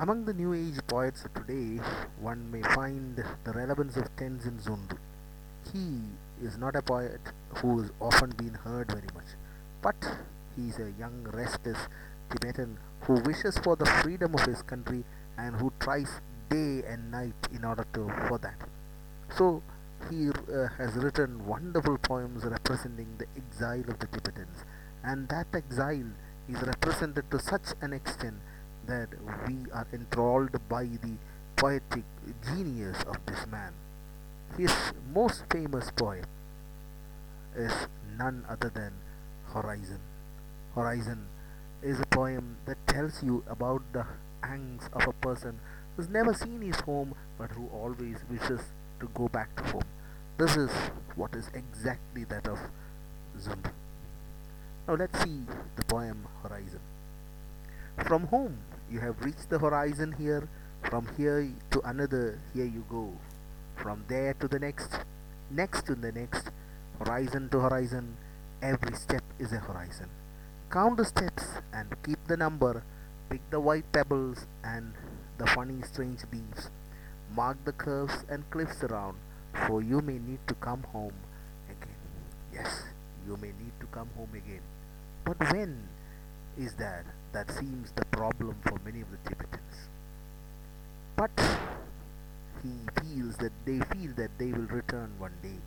Among the New Age poets of today, one may find the relevance of Tenzin Tsundue. He is not a poet who has often been heard very much, but he is a young, restless Tibetan who wishes for the freedom of his country and who tries day and night in order to for that. So he uh, has written wonderful poems representing the exile of the Tibetans, and that exile is represented to such an extent that we are enthralled by the poetic genius of this man. His most famous poem is none other than Horizon. Horizon is a poem that tells you about the angst of a person who's never seen his home but who always wishes to go back to home. This is what is exactly that of Tsundue. Now let's see the poem Horizon. From home you have reached the horizon here, from here to another, here you go. From there to the next, next to the next, horizon to horizon, every step is a horizon. Count the steps and keep the number, pick the white pebbles and the funny strange leaves. Mark the curves and cliffs around, for you may need to come home again. Yes, you may need to come home again. But when is that? That seems the problem for many of the Tibetans. But he feels that they feel that they will return one day.